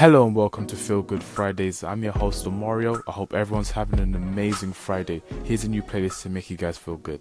Hello and welcome to Feel Good Fridays. I'm your host, Mario. I hope everyone's having an amazing Friday. Here's a new playlist to make you guys feel good.